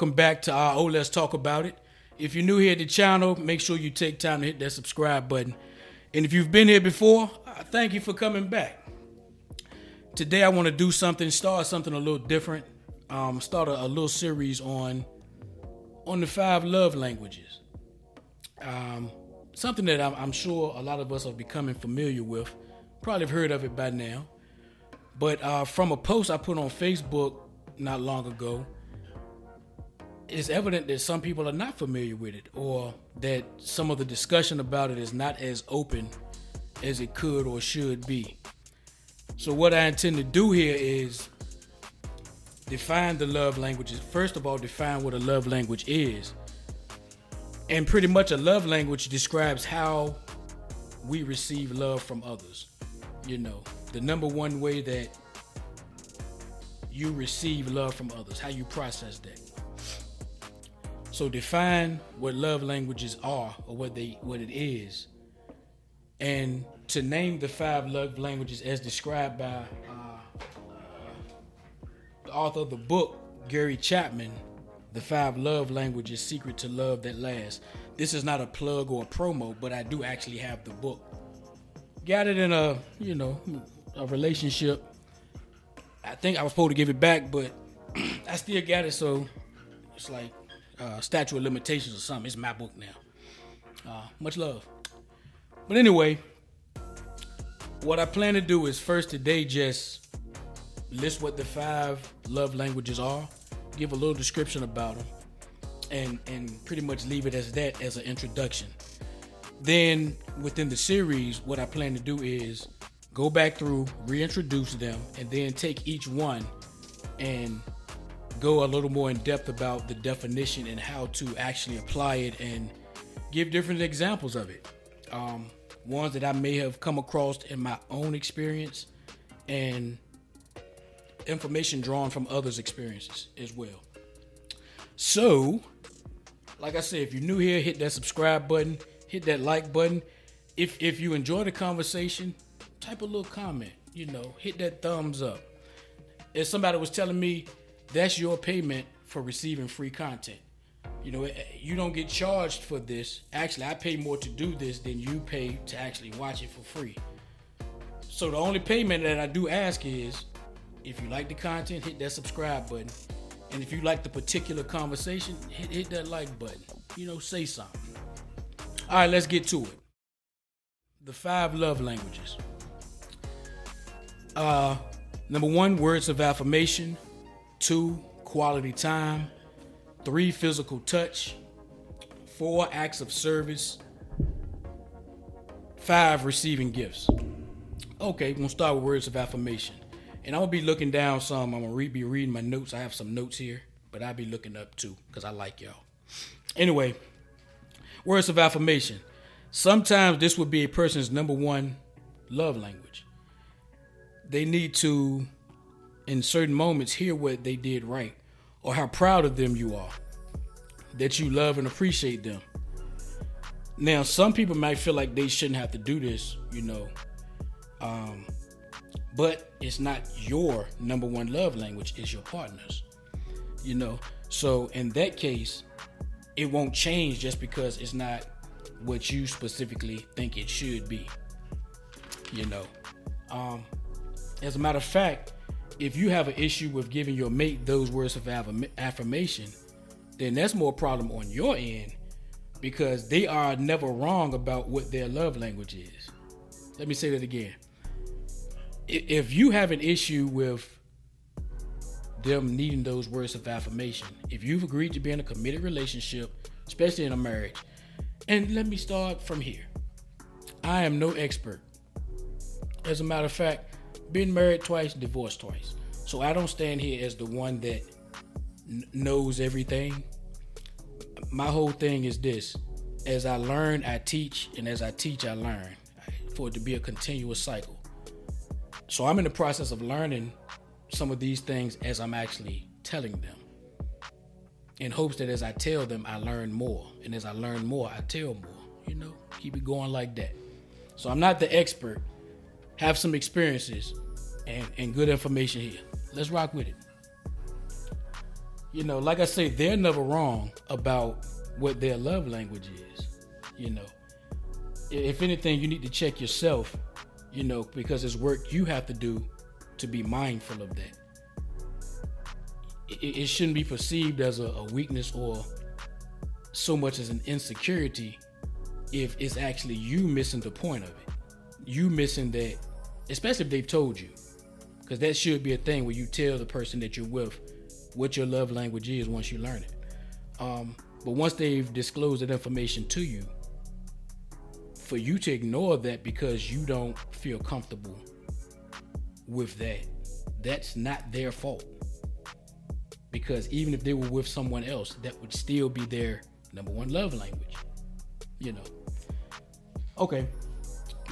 welcome back to our Oh Let's Talk About It. If you're new here at the channel, make sure you take time to hit that subscribe button. And if you've been here before, uh, thank you for coming back. Today, I want to do something, start something a little different. Um, start a, a little series on on the five love languages. Um, something that I'm, I'm sure a lot of us are becoming familiar with. Probably have heard of it by now. But uh, from a post I put on Facebook not long ago, it's evident that some people are not familiar with it, or that some of the discussion about it is not as open as it could or should be. So, what I intend to do here is define the love languages. First of all, define what a love language is. And pretty much a love language describes how we receive love from others. You know, the number one way that you receive love from others, how you process that. So define what love languages are or what they what it is. And to name the five love languages as described by uh, the author of the book, Gary Chapman, The Five Love Languages Secret to Love That Lasts. This is not a plug or a promo, but I do actually have the book. Got it in a, you know, a relationship. I think I was supposed to give it back, but I still got it, so it's like uh, statute of limitations or something. It's my book now. Uh, much love. But anyway, what I plan to do is first today just list what the five love languages are, give a little description about them, and and pretty much leave it as that as an introduction. Then within the series, what I plan to do is go back through, reintroduce them, and then take each one and go a little more in depth about the definition and how to actually apply it and give different examples of it. Um, ones that I may have come across in my own experience and information drawn from others' experiences as well. So, like I said, if you're new here, hit that subscribe button, hit that like button. If if you enjoy the conversation, type a little comment. You know, hit that thumbs up. If somebody was telling me that's your payment for receiving free content. You know, you don't get charged for this. Actually, I pay more to do this than you pay to actually watch it for free. So the only payment that I do ask is if you like the content, hit that subscribe button. And if you like the particular conversation, hit, hit that like button. You know, say something. All right, let's get to it. The five love languages. Uh, number one, words of affirmation. Two, quality time. Three, physical touch. Four, acts of service. Five, receiving gifts. Okay, we're gonna start with words of affirmation. And I'm gonna be looking down some. I'm gonna re- be reading my notes. I have some notes here, but I'll be looking up too, because I like y'all. Anyway, words of affirmation. Sometimes this would be a person's number one love language. They need to, in certain moments, hear what they did right or how proud of them you are, that you love and appreciate them. Now, some people might feel like they shouldn't have to do this, you know, um, but it's not your number one love language, it's your partner's, you know. So, in that case, it won't change just because it's not what you specifically think it should be, you know. Um, as a matter of fact, if you have an issue with giving your mate those words of affirmation, then that's more problem on your end because they are never wrong about what their love language is. Let me say that again. If you have an issue with them needing those words of affirmation, if you've agreed to be in a committed relationship, especially in a marriage, and let me start from here. I am no expert. As a matter of fact, been married twice, divorced twice. So I don't stand here as the one that n- knows everything. My whole thing is this as I learn, I teach, and as I teach, I learn for it to be a continuous cycle. So I'm in the process of learning some of these things as I'm actually telling them. In hopes that as I tell them, I learn more. And as I learn more, I tell more. You know, keep it going like that. So I'm not the expert, have some experiences and, and good information here. Let's rock with it. You know, like I say, they're never wrong about what their love language is. You know, if anything, you need to check yourself. You know, because it's work you have to do to be mindful of that. It, it shouldn't be perceived as a, a weakness or so much as an insecurity if it's actually you missing the point of it. You missing that, especially if they've told you. Because that should be a thing where you tell the person that you're with what your love language is once you learn it. Um, but once they've disclosed that information to you, for you to ignore that because you don't feel comfortable with that, that's not their fault. Because even if they were with someone else, that would still be their number one love language. You know. Okay.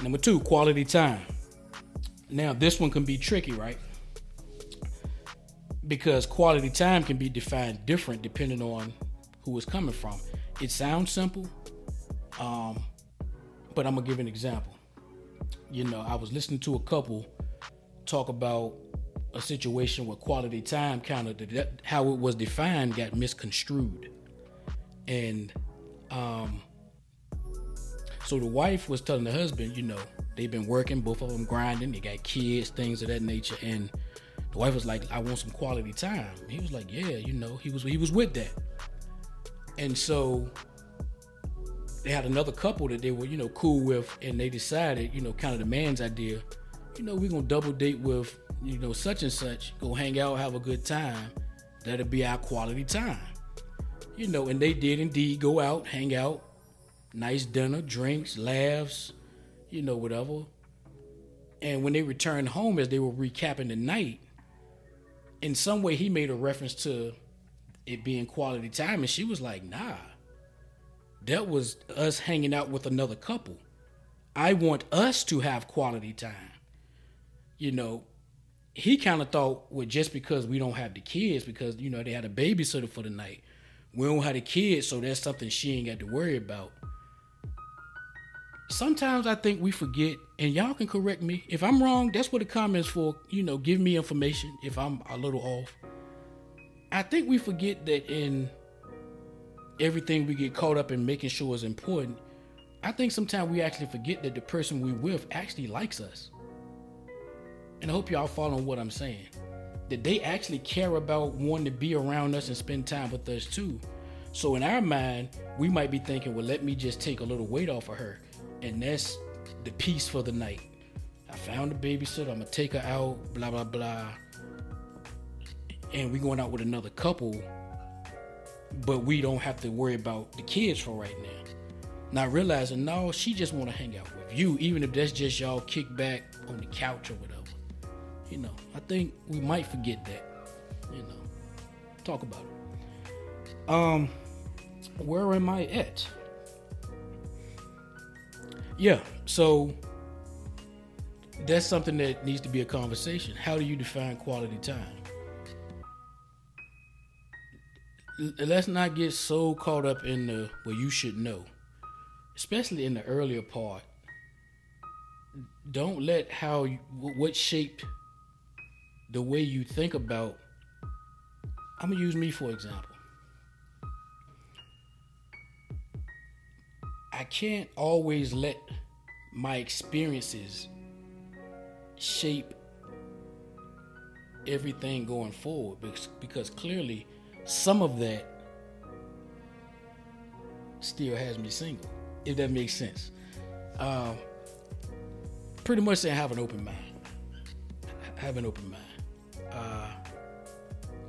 Number two, quality time. Now, this one can be tricky, right? Because quality time can be defined different depending on who it's coming from. It sounds simple, um, but I'm gonna give an example. You know, I was listening to a couple talk about a situation where quality time kind of how it was defined got misconstrued, and um, so the wife was telling the husband, you know, they've been working, both of them grinding, they got kids, things of that nature, and the wife was like, "I want some quality time." He was like, "Yeah, you know," he was he was with that, and so they had another couple that they were you know cool with, and they decided, you know, kind of the man's idea, you know, we're gonna double date with you know such and such, go hang out, have a good time. That'll be our quality time, you know, and they did indeed go out, hang out, nice dinner, drinks, laughs, you know, whatever. And when they returned home, as they were recapping the night, in some way he made a reference to it being quality time, and she was like, "Nah, that was us hanging out with another couple. I want us to have quality time." You know, he kind of thought, well, just because we don't have the kids, because you know they had a babysitter for the night, we don't have the kids, so that's something she ain't got to worry about sometimes I think we forget, and y'all can correct me if I'm wrong. That's what the comments for. You know, give me information if I'm a little off. I think we forget that in everything we get caught up in making sure is important. I think sometimes we actually forget that the person we're with actually likes us. And I hope y'all following what I'm saying. That they actually care about wanting to be around us and spend time with us too. So in our mind, we might be thinking, well, let me just take a little weight off of her and that's the piece for the night. I found a babysitter. I'm gonna take her out. Blah blah blah. And we going out with another couple, but we don't have to worry about the kids for right now. Not realizing, no, she just want to hang out with you, even if that's just y'all kick back on the couch or whatever. You know, I think we might forget that. You know, talk about it. Um, where am I at? Yeah. So that's something that needs to be a conversation. How do you define quality time? Let's not get so caught up in the well, you should know, especially in the earlier part. Don't let how you, what shaped the way you think about. I'm gonna use me for example. I can't always let my experiences shape everything going forward because, because clearly some of that still has me single, if that makes sense. Uh, pretty much saying have an open mind. Have an open mind. Uh,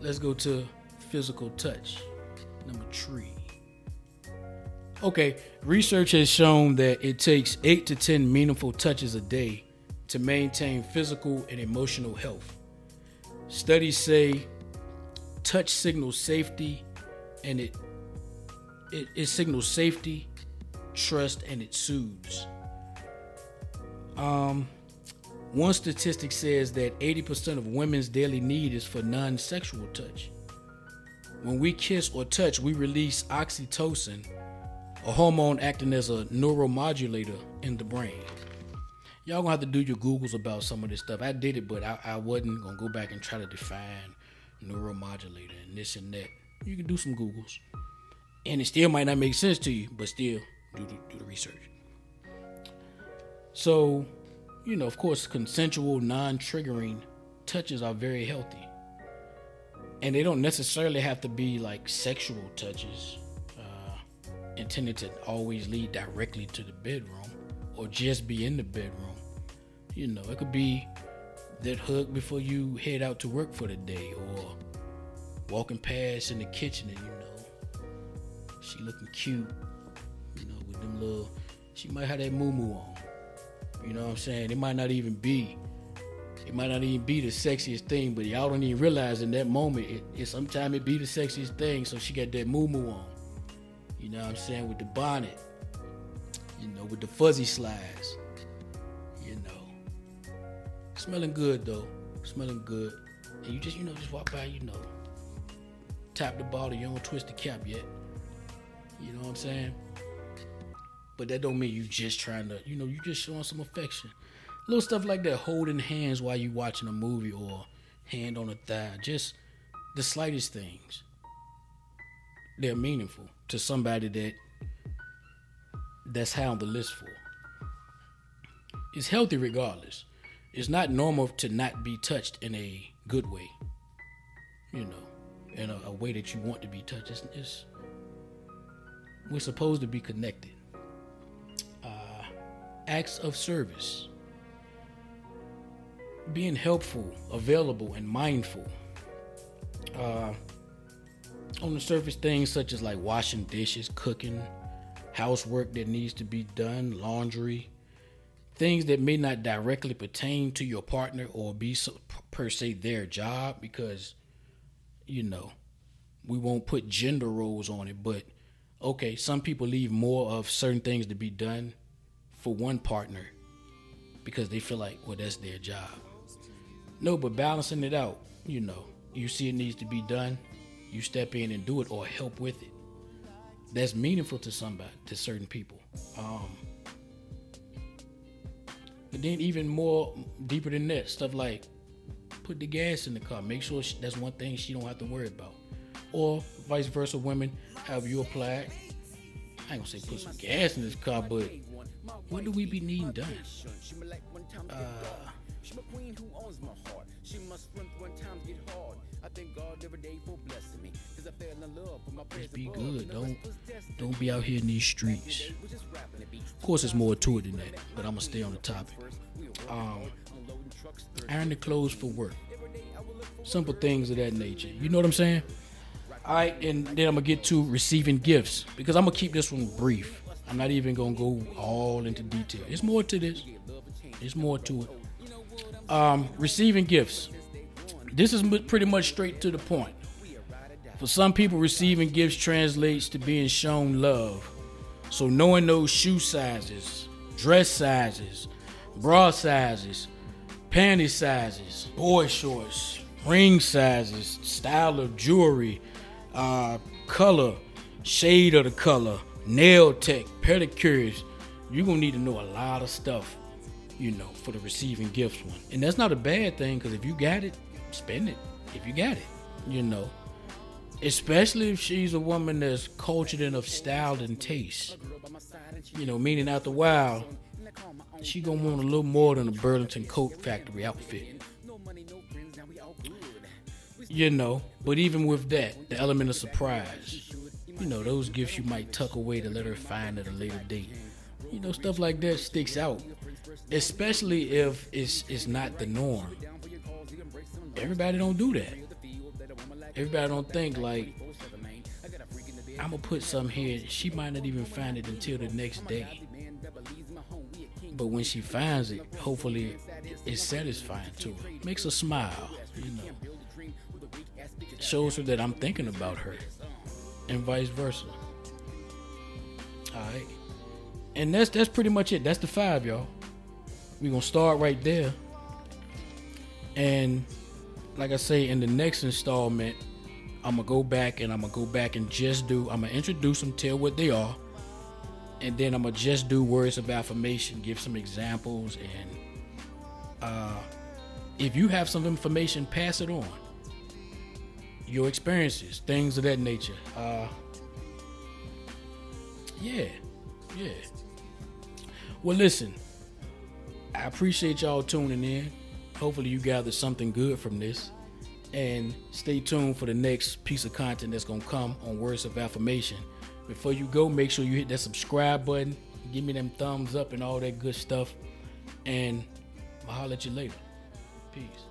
let's go to physical touch, number three. Okay, research has shown that it takes 8 to 10 meaningful touches a day to maintain physical and emotional health. Studies say touch signals safety and it it, it signals safety, trust, and it soothes. Um, one statistic says that 80% of women's daily need is for non sexual touch. When we kiss or touch, we release oxytocin, a hormone acting as a neuromodulator in the brain. Y'all gonna have to do your Googles about some of this stuff. I did it, but I, I wasn't gonna go back and try to define neuromodulator and this and that. You can do some Googles. And it still might not make sense to you, but still do the, do the research. So, you know, of course, consensual, non triggering touches are very healthy. And they don't necessarily have to be like sexual touches intended to always lead directly to the bedroom or just be in the bedroom. You know, it could be that hug before you head out to work for the day or walking past in the kitchen and you know she looking cute you know with them little she might have that moo moo on. You know what i'm saying? It might not even be it might not even be the sexiest thing but y'all don't even realize in that moment it, it sometimes it be the sexiest thing so she got that moo moo on you know what i'm saying with the bonnet you know with the fuzzy slides you know smelling good though smelling good and you just you know just walk by you know tap the bottle, you don't twist the cap yet. You know what I'm saying? But that don't mean you just trying to, you know, you just showing some affection. Little stuff like that, holding hands while you watching a movie or hand on a thigh. Just the slightest things. They're meaningful to somebody that that's high on the list for. It's healthy regardless. It's not normal to not be touched in a good way. You know in a, a way that you want to be touched. It's, it's, we're supposed to be connected. Uh, acts of service, being helpful, available, and mindful. Uh, on the surface, things such as like washing dishes, cooking, housework that needs to be done, laundry, things that may not directly pertain to your partner or be so, per se their job because you know, we won't put gender roles on it, but okay, some people leave more of certain things to be done for one partner because they feel like, well, that's their job. No, but balancing it out, you know, you see it needs to be done, you step in and do it or help with it. That's meaningful to somebody, to certain people. Um, but then even more deeper than that, stuff like put the gas in the car. Make sure she, that's one thing she don't have to worry about. Or vice versa, women, have you applied? I ain't gonna say put some gas in this car, but what do we be needing done? Uh, just be good. Don't don't be out here in these streets. Of course, there's more to it than that, but I'm gonna stay on the topic. Um, iron the clothes for work. Simple things of that nature. You know what I'm saying? All right, and then I'm gonna get to receiving gifts because I'm gonna keep this one brief. I'm not even gonna go all into detail. It's more to this. It's more to it. Um, receiving gifts. This is pretty much straight to the point. For some people, receiving gifts translates to being shown love. So knowing those shoe sizes, dress sizes, bra sizes, panty sizes, boy shorts, ring sizes, style of jewelry, uh, color, shade of the color, nail tech, pedicures. You're gonna need to know a lot of stuff, you know, for the receiving gifts one. And that's not a bad thing because if you got it, spend it. If you got it, you know. Especially if she's a woman that's cultured and of style and taste. You know, meaning after a while, she gonna want a little more than a Burlington Coat Factory outfit. You know, but even with that, the element of surprise, you know, those gifts you might tuck away to let her find at a later date. You know, stuff like that sticks out, especially if it's it's not the norm. Everybody don't do that. Everybody don't think like I'm gonna put something here. She might not even find it until the next day. But when she finds it, hopefully it's satisfying to her. Makes her smile, you know. Shows her that I'm thinking about her. And vice versa. Alright. And that's that's pretty much it. That's the five, y'all. We're gonna start right there. And like I say, in the next installment, I'm gonna go back and I'm gonna go back and just do I'm gonna introduce them, tell what they are and then I'm gonna just do words of affirmation, give some examples, and uh, if you have some information, pass it on. your experiences, things of that nature. Uh, yeah, yeah. Well, listen, I appreciate y'all tuning in. Hopefully, you gathered something good from this. And stay tuned for the next piece of content that's going to come on Words of Affirmation. Before you go, make sure you hit that subscribe button, give me them thumbs up and all that good stuff. And I'll holler at you later. Peace.